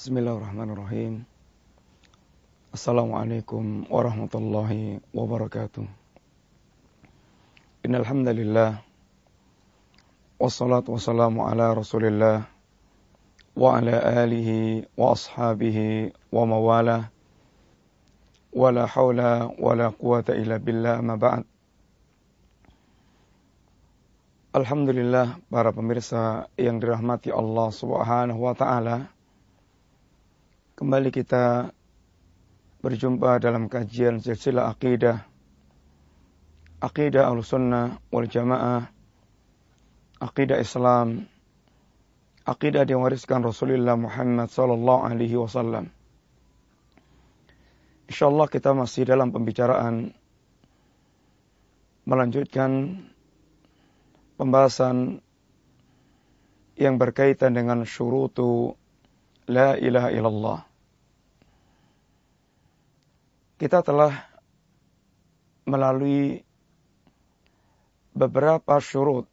Bismillahirrahmanirrahim. Assalamualaikum warahmatullahi wabarakatuh. Innal hamdalillah wassalatu wassalamu ala Rasulillah wa ala alihi wa ashabihi wa mawalah. Wala haula wala quwata illa billah ma ba'd. Alhamdulillah para pemirsa yang dirahmati Allah Subhanahu wa taala. Kembali kita berjumpa dalam kajian silsilah akidah. Akidah al-sunnah wal Jamaah. Akidah Islam. Akidah diwariskan Rasulullah Muhammad sallallahu alaihi wasallam. Insyaallah kita masih dalam pembicaraan melanjutkan pembahasan yang berkaitan dengan syurutu la ilaha illallah kita telah melalui beberapa syurut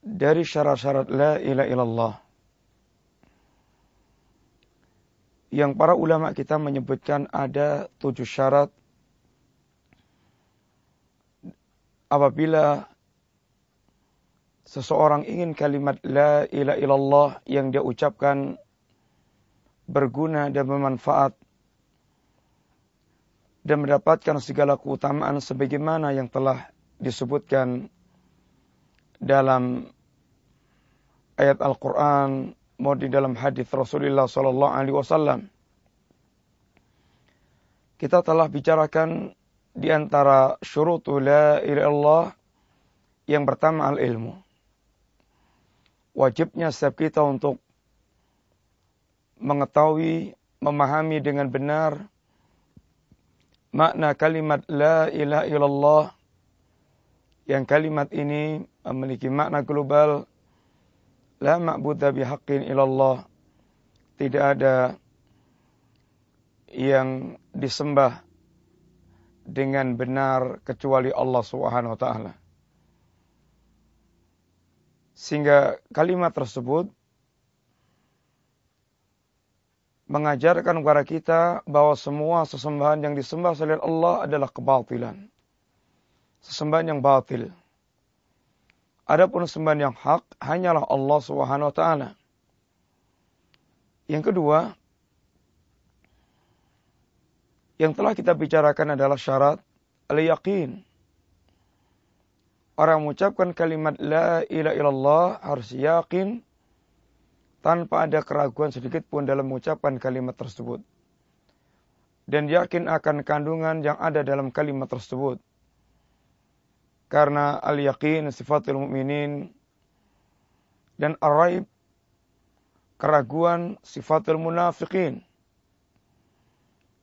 dari syarat-syarat la ilaha illallah yang para ulama kita menyebutkan ada tujuh syarat. Apabila seseorang ingin kalimat la ilaha illallah yang dia ucapkan berguna dan bermanfaat dan mendapatkan segala keutamaan sebagaimana yang telah disebutkan dalam ayat Al-Quran mau di dalam hadis Rasulullah Sallallahu Alaihi Wasallam. Kita telah bicarakan di antara syurutu la yang pertama al-ilmu. Wajibnya setiap kita untuk mengetahui, memahami dengan benar makna kalimat la ilaha illallah yang kalimat ini memiliki makna global la ma'budu bihaqqin illallah tidak ada yang disembah dengan benar kecuali Allah Subhanahu wa taala. Sehingga kalimat tersebut mengajarkan kepada kita bahwa semua sesembahan yang disembah selain Allah adalah kebatilan. Sesembahan yang batil. Adapun sembahan yang hak hanyalah Allah Subhanahu wa taala. Yang kedua, yang telah kita bicarakan adalah syarat al-yaqin. Orang mengucapkan kalimat la ilaha illallah harus yakin tanpa ada keraguan sedikit pun dalam mengucapkan kalimat tersebut. Dan yakin akan kandungan yang ada dalam kalimat tersebut. Karena al-yaqin sifatul mu'minin dan ar-raib keraguan sifatul munafiqin.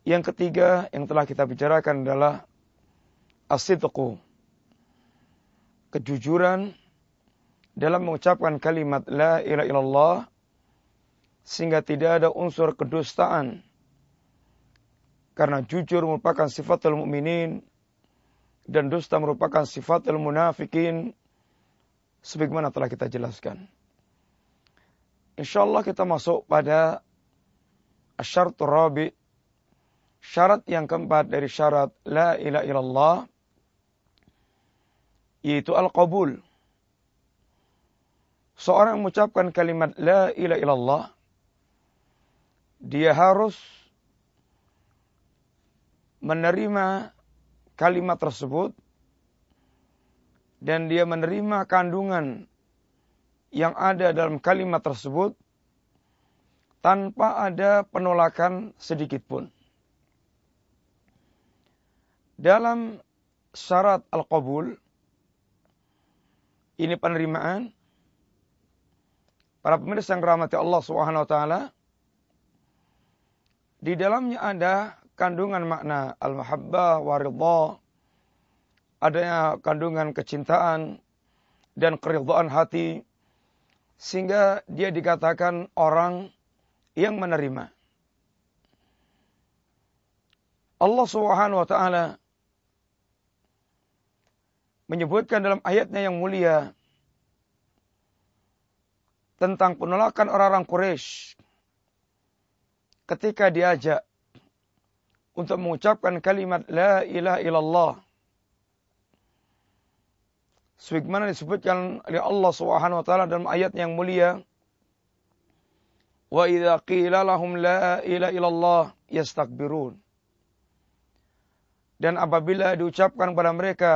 Yang ketiga yang telah kita bicarakan adalah asidqu. Kejujuran dalam mengucapkan kalimat la ilaha illallah sehingga tidak ada unsur kedustaan. Karena jujur merupakan sifatul mukminin dan dusta merupakan sifatul munafikin sebagaimana telah kita jelaskan. Insyaallah kita masuk pada asyaratul rabi syarat yang keempat dari syarat la ilaha illallah yaitu al-qabul. Seorang mengucapkan kalimat la ilaha illallah dia harus menerima kalimat tersebut dan dia menerima kandungan yang ada dalam kalimat tersebut tanpa ada penolakan sedikit pun. Dalam syarat al-qabul ini penerimaan para pemirsa yang rahmati Allah Subhanahu wa taala di dalamnya ada kandungan makna al-mahabbah waridha. Adanya kandungan kecintaan dan keridhaan hati. Sehingga dia dikatakan orang yang menerima. Allah Subhanahu wa taala menyebutkan dalam ayatnya yang mulia tentang penolakan orang-orang Quraisy ketika diajak untuk mengucapkan kalimat la ilaha illallah sebagaimana disebutkan oleh Allah Subhanahu wa taala dalam ayat yang mulia wa idza qila lahum la ilaha illallah yastakbirun dan apabila diucapkan kepada mereka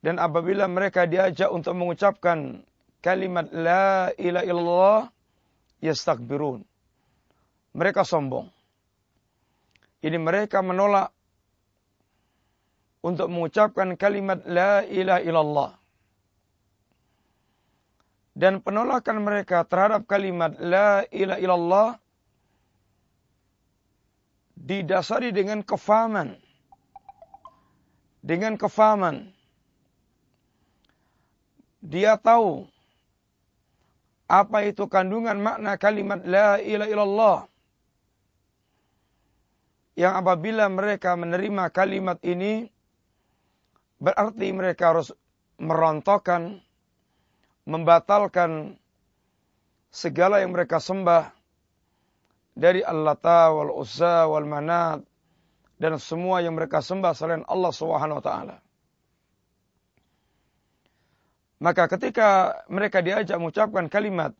dan apabila mereka diajak untuk mengucapkan kalimat la ilaha illallah yastakbirun. Mereka sombong. Ini mereka menolak untuk mengucapkan kalimat la ilaha illallah. Dan penolakan mereka terhadap kalimat la ilaha illallah didasari dengan kefahaman. Dengan kefahaman. Dia tahu apa itu kandungan makna kalimat la ilaha illallah. Yang apabila mereka menerima kalimat ini, berarti mereka harus merontokkan, membatalkan segala yang mereka sembah dari Al-Lata wal Uzza wal Manat dan semua yang mereka sembah selain Allah Subhanahu wa taala. Maka ketika mereka diajak mengucapkan kalimat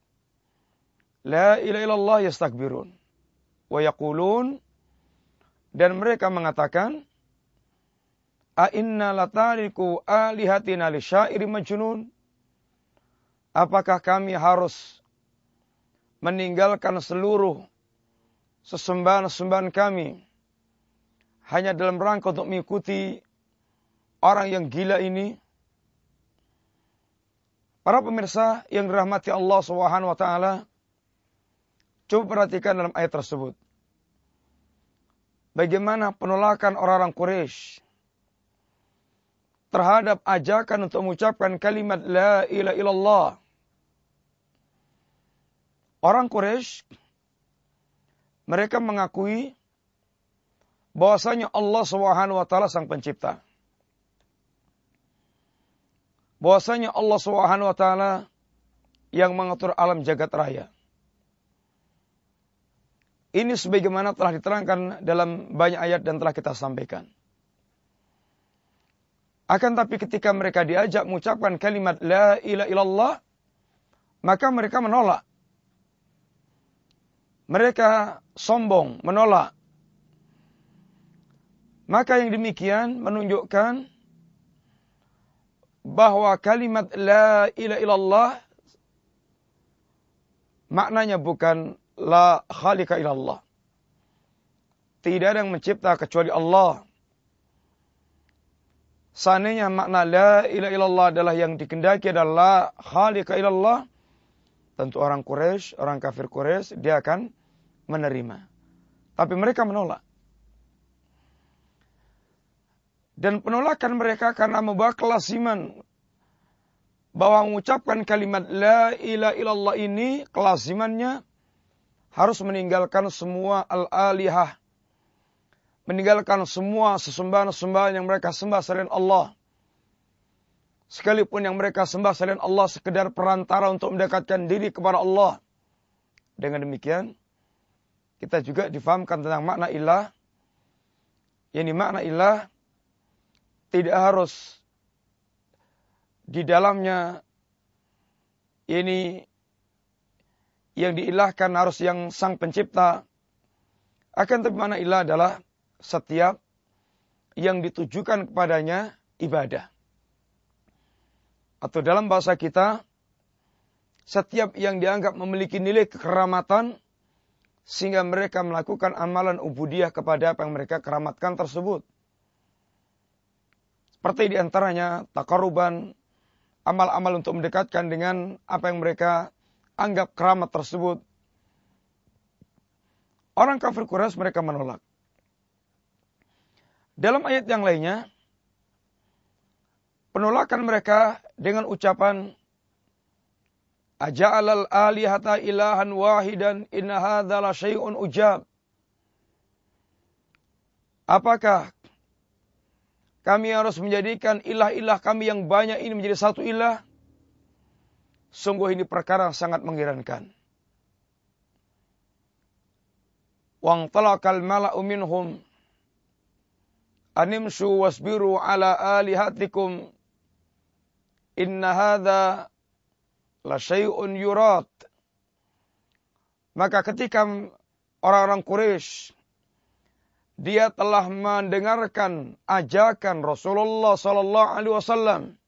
La ilaha illallah yastakbirun wa yaqulun dan mereka mengatakan A inna latariku alihatina li syairi majnun Apakah kami harus meninggalkan seluruh sesembahan-sesembahan kami hanya dalam rangka untuk mengikuti orang yang gila ini? Para pemirsa yang dirahmati Allah Subhanahu wa taala, coba perhatikan dalam ayat tersebut. Bagaimana penolakan orang-orang Quraisy terhadap ajakan untuk mengucapkan kalimat la ilaha illallah. Orang Quraisy mereka mengakui bahwasanya Allah Subhanahu wa taala sang pencipta bahwasanya Allah Subhanahu wa taala yang mengatur alam jagat raya. Ini sebagaimana telah diterangkan dalam banyak ayat dan telah kita sampaikan. Akan tapi ketika mereka diajak mengucapkan kalimat la ilaha illallah, maka mereka menolak. Mereka sombong, menolak. Maka yang demikian menunjukkan bahwa kalimat la ilaha illallah maknanya bukan la khalika illallah. Tidak ada yang mencipta kecuali Allah. Seandainya makna la ilaha illallah adalah yang dikendaki adalah khalika illallah, tentu orang Quraisy, orang kafir Quraisy dia akan menerima. Tapi mereka menolak. Dan penolakan mereka karena membawa kelasiman. Bahwa mengucapkan kalimat La ilaha illallah ini kelasimannya harus meninggalkan semua al-alihah. Meninggalkan semua sesembahan-sesembahan yang mereka sembah selain Allah. Sekalipun yang mereka sembah selain Allah sekedar perantara untuk mendekatkan diri kepada Allah. Dengan demikian, kita juga difahamkan tentang makna ilah. Yang makna ilah tidak harus di dalamnya ini yang diilahkan harus yang sang pencipta. Akan tapi mana ilah adalah setiap yang ditujukan kepadanya ibadah. Atau dalam bahasa kita, setiap yang dianggap memiliki nilai kekeramatan, sehingga mereka melakukan amalan ubudiyah kepada apa yang mereka keramatkan tersebut. Seperti di antaranya takaruban, amal-amal untuk mendekatkan dengan apa yang mereka anggap keramat tersebut. Orang kafir Quraisy mereka menolak. Dalam ayat yang lainnya, penolakan mereka dengan ucapan Aja'alal alihata ilahan wahidan inna hadza la syai'un ujab. Apakah kami harus menjadikan ilah-ilah kami yang banyak ini menjadi satu ilah. Sungguh ini perkara sangat mengherankan. Wang talakal mala'u minhum. Animshu wasbiru ala alihatikum. Inna hadha la yurat. Maka ketika orang-orang Quraisy dia telah mendengarkan ajakan Rasulullah sallallahu alaihi wasallam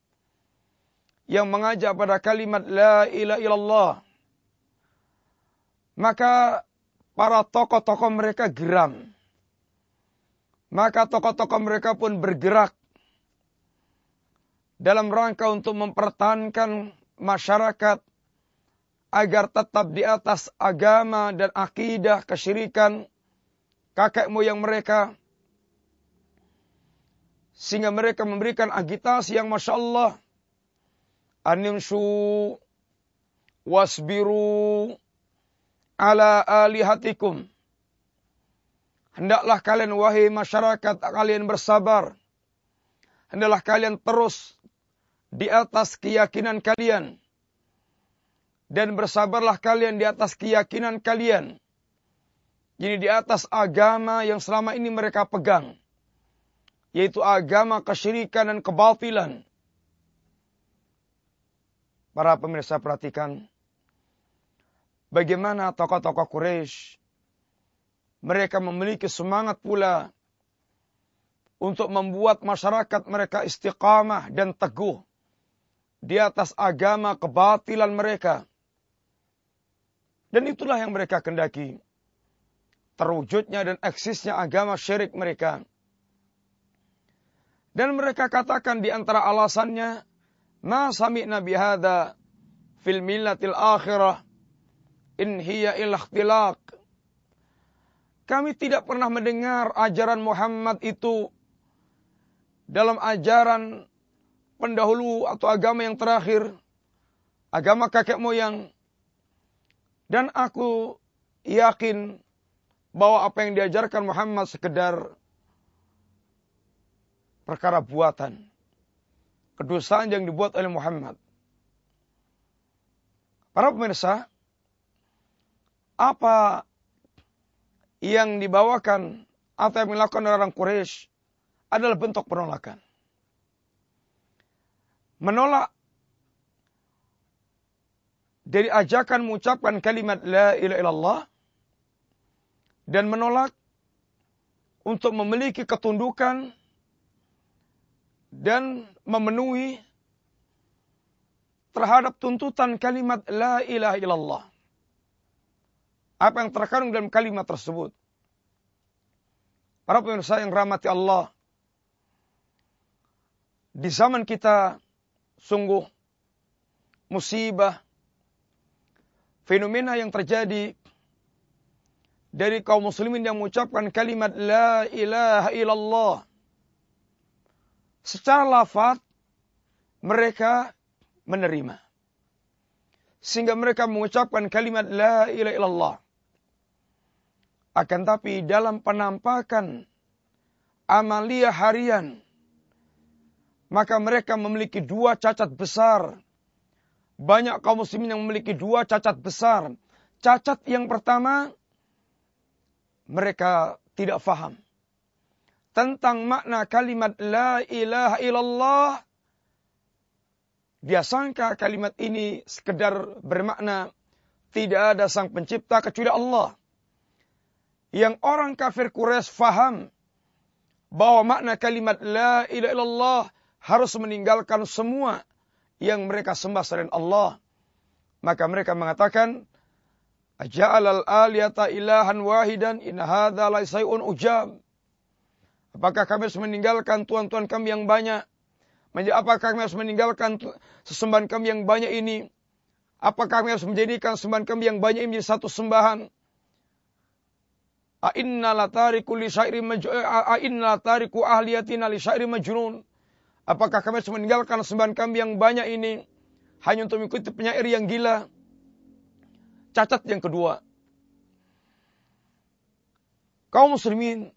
yang mengajak pada kalimat la ilaha illallah maka para tokoh-tokoh mereka geram. Maka tokoh-tokoh mereka pun bergerak dalam rangka untuk mempertahankan masyarakat agar tetap di atas agama dan akidah kesyirikan kakek moyang mereka sehingga mereka memberikan agitasi yang masya Allah animshu wasbiru ala alihatikum. Hendaklah kalian wahai masyarakat kalian bersabar. Hendaklah kalian terus di atas keyakinan kalian. Dan bersabarlah kalian di atas keyakinan kalian. Jadi di atas agama yang selama ini mereka pegang. Yaitu agama kesyirikan dan kebatilan. Para pemirsa perhatikan bagaimana tokoh-tokoh Quraisy mereka memiliki semangat pula untuk membuat masyarakat mereka istiqamah dan teguh di atas agama kebatilan mereka. Dan itulah yang mereka kendaki. Terwujudnya dan eksisnya agama syirik mereka. Dan mereka katakan di antara alasannya, Ma sami'na bihada fil millatil akhirah in hiya ikhtilaq. Kami tidak pernah mendengar ajaran Muhammad itu dalam ajaran pendahulu atau agama yang terakhir, agama kakek moyang. Dan aku yakin bahwa apa yang diajarkan Muhammad sekedar perkara buatan. Kedosaan yang dibuat oleh Muhammad. Para pemirsa, apa yang dibawakan atau yang dilakukan oleh orang Quraisy adalah bentuk penolakan. Menolak dari ajakan mengucapkan kalimat la ilaha illallah dan menolak untuk memiliki ketundukan dan memenuhi terhadap tuntutan kalimat la ilaha illallah apa yang terkandung dalam kalimat tersebut. Para pemirsa yang rahmati Allah. Di zaman kita sungguh musibah. Fenomena yang terjadi dari kaum muslimin yang mengucapkan kalimat La ilaha illallah. Secara lafaz mereka menerima. Sehingga mereka mengucapkan kalimat La ilaha illallah. Akan tapi dalam penampakan amalia harian, maka mereka memiliki dua cacat besar. Banyak kaum muslimin yang memiliki dua cacat besar. Cacat yang pertama, mereka tidak faham tentang makna kalimat la ilaha illallah. Dia sangka kalimat ini sekedar bermakna tidak ada sang pencipta kecuali Allah yang orang kafir Quraisy faham bahwa makna kalimat la ilaha illallah harus meninggalkan semua yang mereka sembah selain Allah. Maka mereka mengatakan, Aja'al al-aliyata ilahan wahidan in hadha laisayun ujab. Apakah kami harus meninggalkan tuan-tuan kami yang banyak? Apakah kami harus meninggalkan sesembahan kami yang banyak ini? Apakah kami harus menjadikan sembahan kami yang banyak ini satu sembahan? A'inna latariku li syairi A'inna majnun. Apakah kami harus meninggalkan sembahan kami yang banyak ini hanya untuk mengikuti penyair yang gila? Cacat yang kedua. Kaum muslimin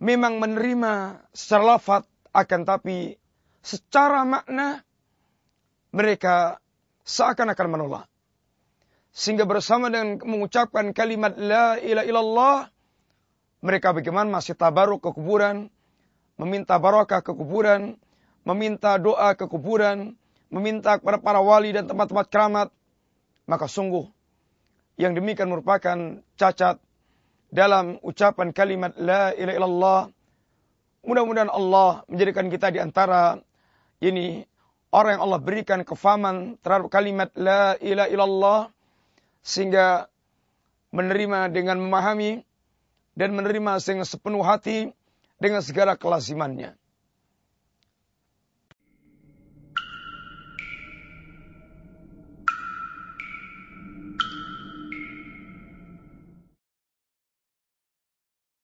memang menerima secara lafat akan tapi secara makna mereka seakan-akan menolak. Sehingga bersama dengan mengucapkan kalimat la ilaha illallah, mereka bagaimana masih tabaruk ke kuburan, meminta barokah ke kuburan, meminta doa ke kuburan, meminta kepada para wali dan tempat-tempat keramat, maka sungguh yang demikian merupakan cacat dalam ucapan kalimat la ilaha illallah. Mudah-mudahan Allah menjadikan kita di antara ini orang yang Allah berikan kefahaman terhadap kalimat la ilaha illallah sehingga menerima dengan memahami dan menerima dengan sepenuh hati dengan segala kelazimannya.